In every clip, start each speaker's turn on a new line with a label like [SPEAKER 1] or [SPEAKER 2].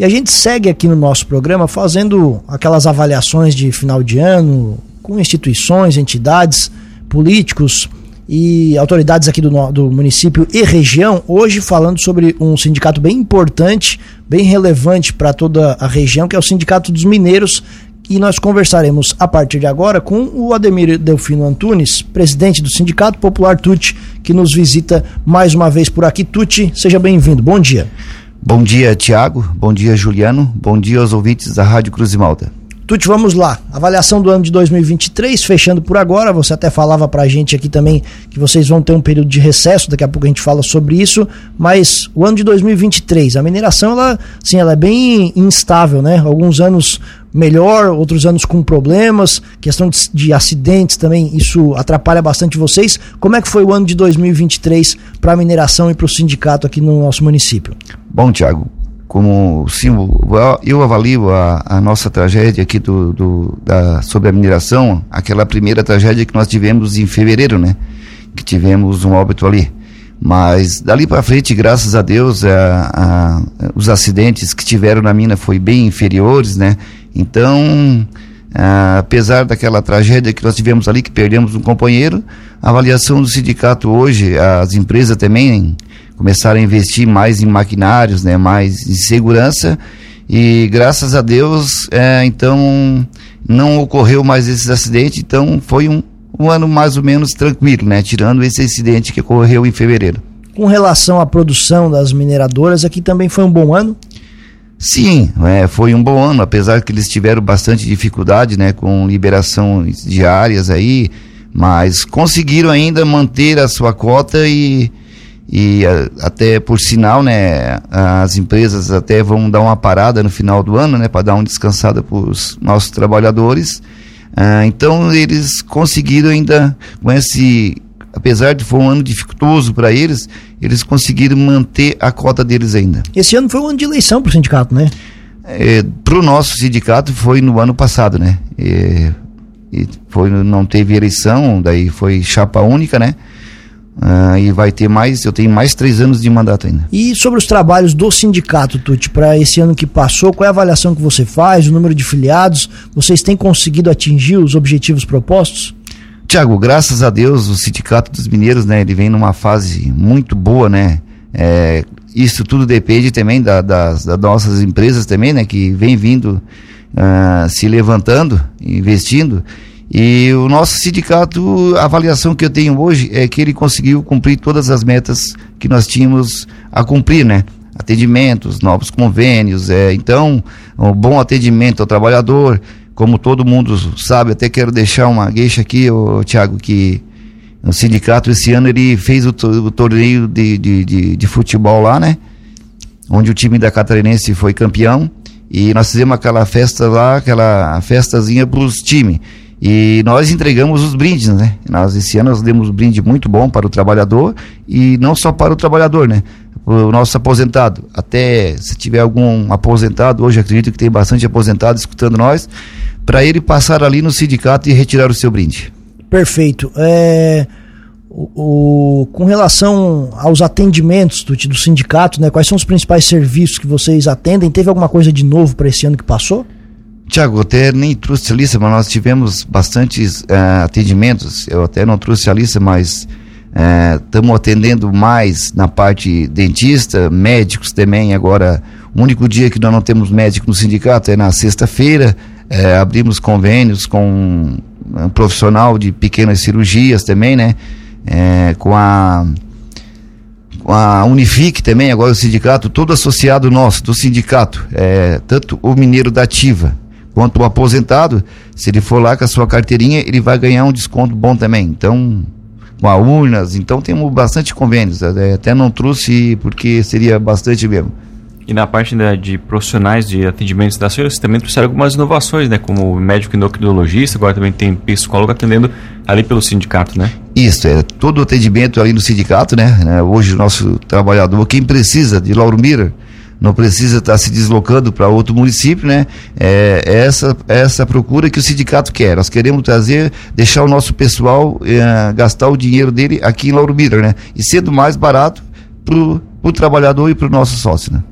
[SPEAKER 1] E a gente segue aqui no nosso programa fazendo aquelas avaliações de final de ano com instituições, entidades, políticos e autoridades aqui do, do município e região, hoje falando sobre um sindicato bem importante, bem relevante para toda a região, que é o Sindicato dos Mineiros, e nós conversaremos a partir de agora com o Ademir Delfino Antunes, presidente do Sindicato Popular Tuti, que nos visita mais uma vez por aqui. Tuti, seja bem-vindo. Bom dia.
[SPEAKER 2] Bom dia, Tiago. Bom dia, Juliano. Bom dia aos ouvintes da Rádio Cruz de Malta.
[SPEAKER 1] Tuti, vamos lá. Avaliação do ano de 2023, fechando por agora. Você até falava pra gente aqui também que vocês vão ter um período de recesso, daqui a pouco a gente fala sobre isso, mas o ano de 2023, a mineração, ela, sim, ela é bem instável, né? Alguns anos melhor, outros anos com problemas, questão de, de acidentes também, isso atrapalha bastante vocês. Como é que foi o ano de 2023 para a mineração e para o sindicato aqui no nosso município?
[SPEAKER 2] Bom, Tiago, como símbolo, eu avalio a, a nossa tragédia aqui do, do, da, sobre a mineração, aquela primeira tragédia que nós tivemos em fevereiro, né? Que tivemos um óbito ali. Mas dali para frente, graças a Deus, a, a, os acidentes que tiveram na mina foi bem inferiores, né? Então, a, apesar daquela tragédia que nós tivemos ali, que perdemos um companheiro, a avaliação do sindicato hoje, as empresas também começaram a investir mais em maquinários, né, mais em segurança. E graças a Deus, é, então não ocorreu mais esses acidentes, então foi um, um ano mais ou menos tranquilo, né, tirando esse acidente que ocorreu em fevereiro.
[SPEAKER 1] Com relação à produção das mineradoras, aqui também foi um bom ano?
[SPEAKER 2] Sim, é, foi um bom ano, apesar que eles tiveram bastante dificuldade, né, com liberação de áreas aí, mas conseguiram ainda manter a sua cota e e até por sinal, né, as empresas até vão dar uma parada no final do ano, né, para dar uma descansada para os nossos trabalhadores. Ah, então eles conseguiram ainda com esse, apesar de foi um ano dificultoso para eles, eles conseguiram manter a cota deles ainda.
[SPEAKER 1] Esse ano foi um ano de eleição para o sindicato, né?
[SPEAKER 2] É, para o nosso sindicato foi no ano passado, né? E, e foi não teve eleição, daí foi chapa única, né? Uh, e vai ter mais, eu tenho mais três anos de mandato ainda.
[SPEAKER 1] E sobre os trabalhos do sindicato, Tuti, para esse ano que passou, qual é a avaliação que você faz, o número de filiados? Vocês têm conseguido atingir os objetivos propostos?
[SPEAKER 2] Tiago, graças a Deus, o Sindicato dos Mineiros, né, ele vem numa fase muito boa, né? É, isso tudo depende também da, das, das, nossas empresas também, né, que vem vindo uh, se levantando, investindo. E o nosso sindicato, a avaliação que eu tenho hoje é que ele conseguiu cumprir todas as metas que nós tínhamos a cumprir, né? Atendimentos, novos convênios, é, então, um bom atendimento ao trabalhador, como todo mundo sabe, até quero deixar uma gueixa aqui, ô, Tiago, que o sindicato esse ano ele fez o, o torneio de, de, de, de futebol lá, né? Onde o time da Catarinense foi campeão e nós fizemos aquela festa lá, aquela festazinha para os times. E nós entregamos os brindes, né? Nós esse ano nós demos um brinde muito bom para o trabalhador e não só para o trabalhador, né? O nosso aposentado. Até se tiver algum aposentado, hoje acredito que tem bastante aposentado escutando nós, para ele passar ali no sindicato e retirar o seu brinde.
[SPEAKER 1] Perfeito. É, o, o, com relação aos atendimentos do, do sindicato, né? Quais são os principais serviços que vocês atendem? Teve alguma coisa de novo para esse ano que passou?
[SPEAKER 2] Tiago, até nem trouxe a lista, mas nós tivemos bastantes uh, atendimentos. Eu até não trouxe a lista, mas estamos uh, atendendo mais na parte dentista, médicos também. Agora, o único dia que nós não temos médico no sindicato é na sexta-feira. Uh, abrimos convênios com um profissional de pequenas cirurgias também, né? com a a Unifique também, agora o sindicato, todo associado nosso, do sindicato, é, tanto o Mineiro da Ativa, quanto o aposentado, se ele for lá com a sua carteirinha, ele vai ganhar um desconto bom também. Então, com a urnas, então temos bastante convênios. Até não trouxe porque seria bastante mesmo.
[SPEAKER 3] E na parte né, de profissionais de atendimentos da senhora, você também trouxeram algumas inovações, né? Como médico endocrinologista, agora também tem psicólogo atendendo ali pelo sindicato, né?
[SPEAKER 2] Isso, é todo o atendimento ali no sindicato, né? Hoje o nosso trabalhador, quem precisa de Lauro Mira, não precisa estar se deslocando para outro município, né? É, é essa essa procura que o sindicato quer. Nós queremos trazer, deixar o nosso pessoal é, gastar o dinheiro dele aqui em Lauro Miller, né? E sendo mais barato para o trabalhador e para o nosso sócio, né?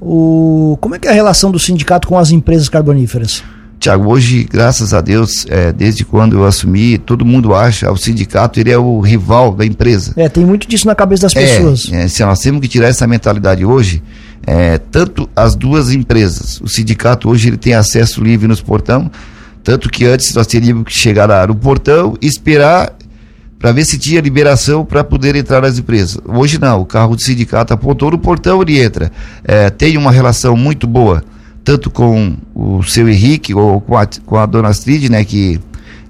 [SPEAKER 1] O, como é que é a relação do sindicato com as empresas carboníferas?
[SPEAKER 2] Tiago, hoje, graças a Deus, é, desde quando eu assumi, todo mundo acha o sindicato ele é o rival da empresa.
[SPEAKER 1] É, tem muito disso na cabeça das
[SPEAKER 2] é,
[SPEAKER 1] pessoas.
[SPEAKER 2] É, se nós temos que tirar essa mentalidade hoje, é, tanto as duas empresas, o sindicato hoje ele tem acesso livre nos portão, tanto que antes nós teríamos que chegar lá no portão e esperar para ver se tinha liberação para poder entrar nas empresas. Hoje não, o carro do sindicato apontou no portão, ele entra. É, tem uma relação muito boa tanto com o seu Henrique ou com a, com a dona Astrid, né, que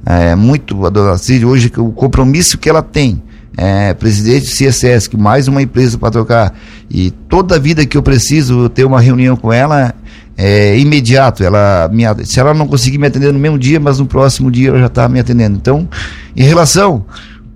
[SPEAKER 2] é muito a dona Astrid hoje, o compromisso que ela tem, é, presidente do que mais uma empresa para trocar, e toda vida que eu preciso ter uma reunião com ela, é imediato, ela me, se ela não conseguir me atender no mesmo dia, mas no próximo dia ela já está me atendendo. Então, em relação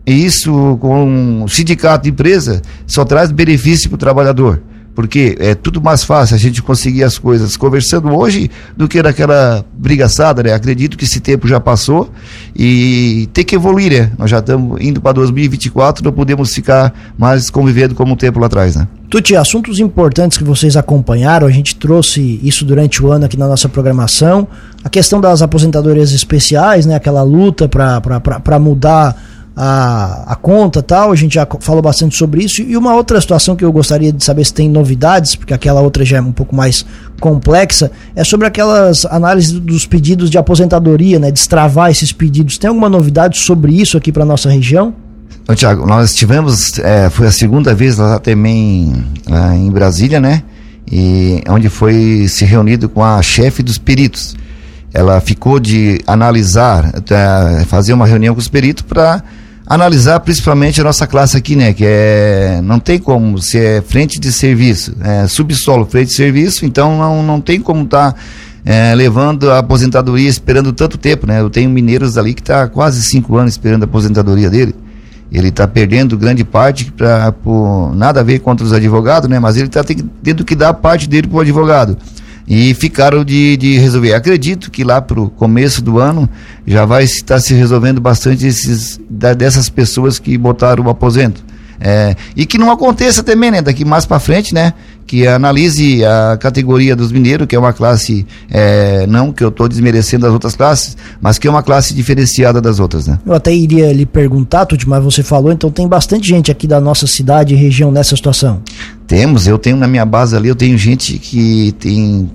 [SPEAKER 2] isso com sindicato e empresa, só traz benefício para o trabalhador porque é tudo mais fácil a gente conseguir as coisas conversando hoje do que naquela brigaçada, né? Acredito que esse tempo já passou e tem que evoluir, né? Nós já estamos indo para 2024, não podemos ficar mais convivendo como um tempo lá atrás, né?
[SPEAKER 1] Tuti, assuntos importantes que vocês acompanharam, a gente trouxe isso durante o ano aqui na nossa programação, a questão das aposentadorias especiais, né? Aquela luta para mudar a, a conta tal, a gente já falou bastante sobre isso. E uma outra situação que eu gostaria de saber se tem novidades, porque aquela outra já é um pouco mais complexa, é sobre aquelas análises dos pedidos de aposentadoria, né? Destravar esses pedidos. Tem alguma novidade sobre isso aqui para nossa região?
[SPEAKER 2] Tiago, nós tivemos, é, foi a segunda vez lá também lá em Brasília, né? E onde foi se reunido com a chefe dos peritos. Ela ficou de analisar, é, fazer uma reunião com os peritos para analisar principalmente a nossa classe aqui, né? Que é. Não tem como, se é frente de serviço, é, subsolo, frente de serviço, então não, não tem como estar tá, é, levando a aposentadoria esperando tanto tempo, né? Eu tenho mineiros ali que está quase cinco anos esperando a aposentadoria dele. Ele está perdendo grande parte para nada a ver contra os advogados, né? Mas ele está tendo que dar parte dele para o advogado e ficaram de, de resolver. Acredito que lá para o começo do ano já vai estar se resolvendo bastante esses, dessas pessoas que botaram o aposento. É, e que não aconteça também, né? Daqui mais para frente, né? Que analise a categoria dos mineiros, que é uma classe, é, não que eu estou desmerecendo as outras classes, mas que é uma classe diferenciada das outras, né?
[SPEAKER 1] Eu até iria lhe perguntar, Tuti, mas você falou, então tem bastante gente aqui da nossa cidade e região nessa situação.
[SPEAKER 2] Temos, eu tenho na minha base ali, eu tenho gente que tem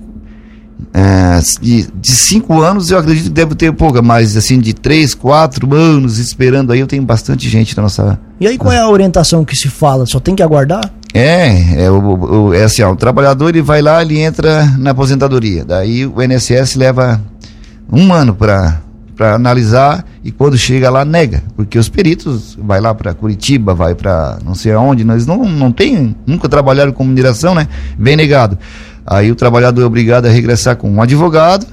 [SPEAKER 2] é, de, de cinco anos eu acredito que deve ter pouca, mas assim, de três, quatro anos esperando aí, eu tenho bastante gente na nossa.
[SPEAKER 1] E aí qual é a orientação que se fala? Só tem que aguardar?
[SPEAKER 2] É, é, o, o, é assim, ó, o trabalhador ele vai lá, ele entra na aposentadoria. Daí o INSS leva um ano para para analisar e quando chega lá nega, porque os peritos vai lá para Curitiba, vai para não sei aonde, nós não não tem, nunca trabalharam com mineração, né? Bem negado. Aí o trabalhador é obrigado a regressar com um advogado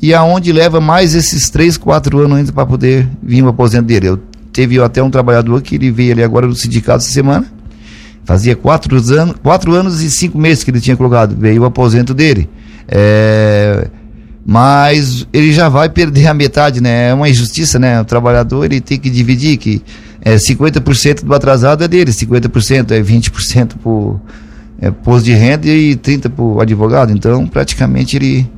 [SPEAKER 2] e aonde leva mais esses três, quatro anos ainda para poder vir o aposento dele. Eu teve até um trabalhador que ele veio ali agora no sindicato essa semana, fazia quatro anos, quatro anos e cinco meses que ele tinha colocado, veio o aposento dele. É, mas ele já vai perder a metade, né? É uma injustiça, né? O trabalhador ele tem que dividir que é 50% do atrasado é dele, 50% é 20% por é, posto de renda e 30 para o advogado. Então, praticamente ele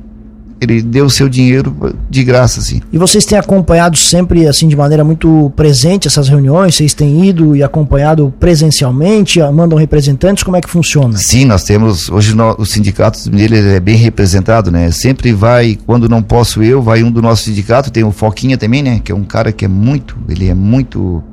[SPEAKER 2] ele deu o seu dinheiro de graça, assim.
[SPEAKER 1] E vocês têm acompanhado sempre, assim, de maneira muito presente essas reuniões? Vocês têm ido e acompanhado presencialmente? Mandam representantes? Como é que funciona?
[SPEAKER 2] Sim, nós temos, hoje no, o sindicato dele é bem representado, né? Sempre vai, quando não posso eu, vai um do nosso sindicato, tem o Foquinha também, né? Que é um cara que é muito, ele é muito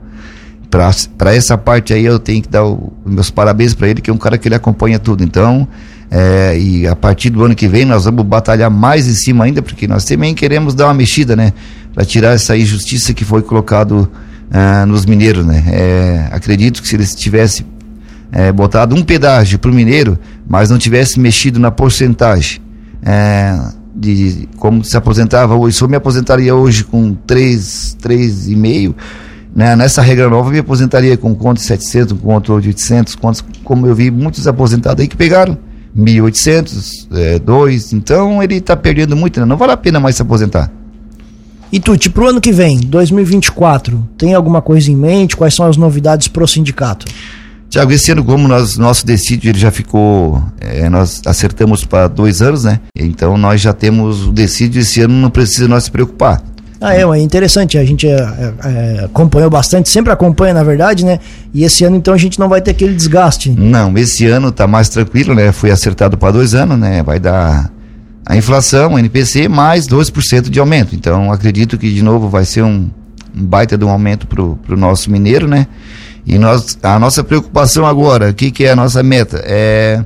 [SPEAKER 2] para essa parte aí eu tenho que dar os meus parabéns para ele, que é um cara que ele acompanha tudo. Então, é, e a partir do ano que vem nós vamos batalhar mais em cima ainda, porque nós também queremos dar uma mexida, né? Para tirar essa injustiça que foi colocado é, nos mineiros, né? É, acredito que se eles tivessem é, botado um pedágio para o mineiro, mas não tivesse mexido na porcentagem é, de como se aposentava hoje, se eu me aposentaria hoje com 3, 3,5 né? Nessa regra nova, eu me aposentaria com conto de 700, com conto de 800, contos, como eu vi muitos aposentados aí que pegaram 1.800, é, 2, então ele está perdendo muito, né? não vale a pena mais se aposentar.
[SPEAKER 1] E Tuti, para o ano que vem, 2024, tem alguma coisa em mente? Quais são as novidades para o sindicato?
[SPEAKER 2] Tiago, esse ano, como nós, nosso decídio ele já ficou, é, nós acertamos para dois anos, né? Então nós já temos o decídio, esse ano não precisa nós se preocupar.
[SPEAKER 1] Ah, é, é interessante, a gente é, é, é, acompanhou bastante, sempre acompanha na verdade, né? E esse ano então a gente não vai ter aquele desgaste.
[SPEAKER 2] Não, esse ano tá mais tranquilo, né? Foi acertado para dois anos, né? Vai dar a inflação, NPC, mais 2% de aumento. Então acredito que de novo vai ser um, um baita de um aumento para o nosso mineiro, né? E nós, a nossa preocupação agora, o que, que é a nossa meta? É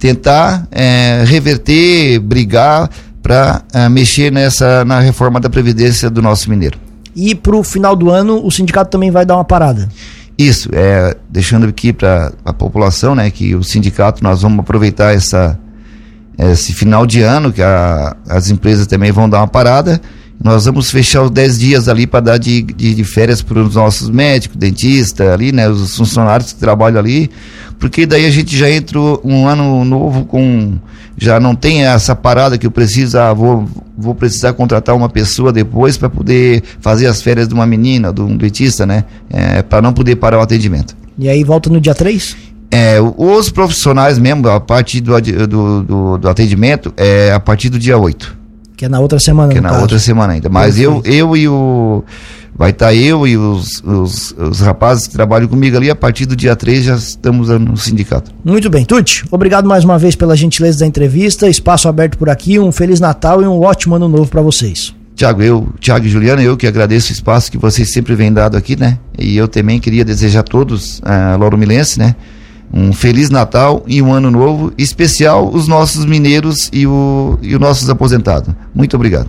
[SPEAKER 2] tentar é, reverter, brigar para é, mexer nessa na reforma da previdência do nosso mineiro.
[SPEAKER 1] E para o final do ano o sindicato também vai dar uma parada.
[SPEAKER 2] Isso, é, deixando aqui para a população, né, que o sindicato nós vamos aproveitar essa esse final de ano que a, as empresas também vão dar uma parada nós vamos fechar os 10 dias ali para dar de, de, de férias para os nossos médicos, dentistas ali, né? Os funcionários que trabalham ali, porque daí a gente já entra um ano novo com. Já não tem essa parada que eu preciso, ah, vou, vou precisar contratar uma pessoa depois para poder fazer as férias de uma menina, de um dentista, né? É, para não poder parar o atendimento.
[SPEAKER 1] E aí volta no dia 3?
[SPEAKER 2] É, os profissionais mesmo, a partir do, do, do, do atendimento, é a partir do dia 8.
[SPEAKER 1] Que é na outra semana,
[SPEAKER 2] Que é na caso. outra semana ainda. Mas eu, eu e o. Vai estar tá eu e os, os, os, rapazes que trabalham comigo ali, a partir do dia 3 já estamos no sindicato.
[SPEAKER 1] Muito bem. Tuti, obrigado mais uma vez pela gentileza da entrevista. Espaço aberto por aqui. Um Feliz Natal e um ótimo ano novo para vocês.
[SPEAKER 2] Tiago, eu, Tiago e Juliana, eu que agradeço o espaço que vocês sempre vêm dado aqui, né? E eu também queria desejar a todos, a uh, Lauro Milense, né? Um Feliz Natal e um Ano Novo, especial os nossos mineiros e, o, e os nossos aposentados. Muito obrigado.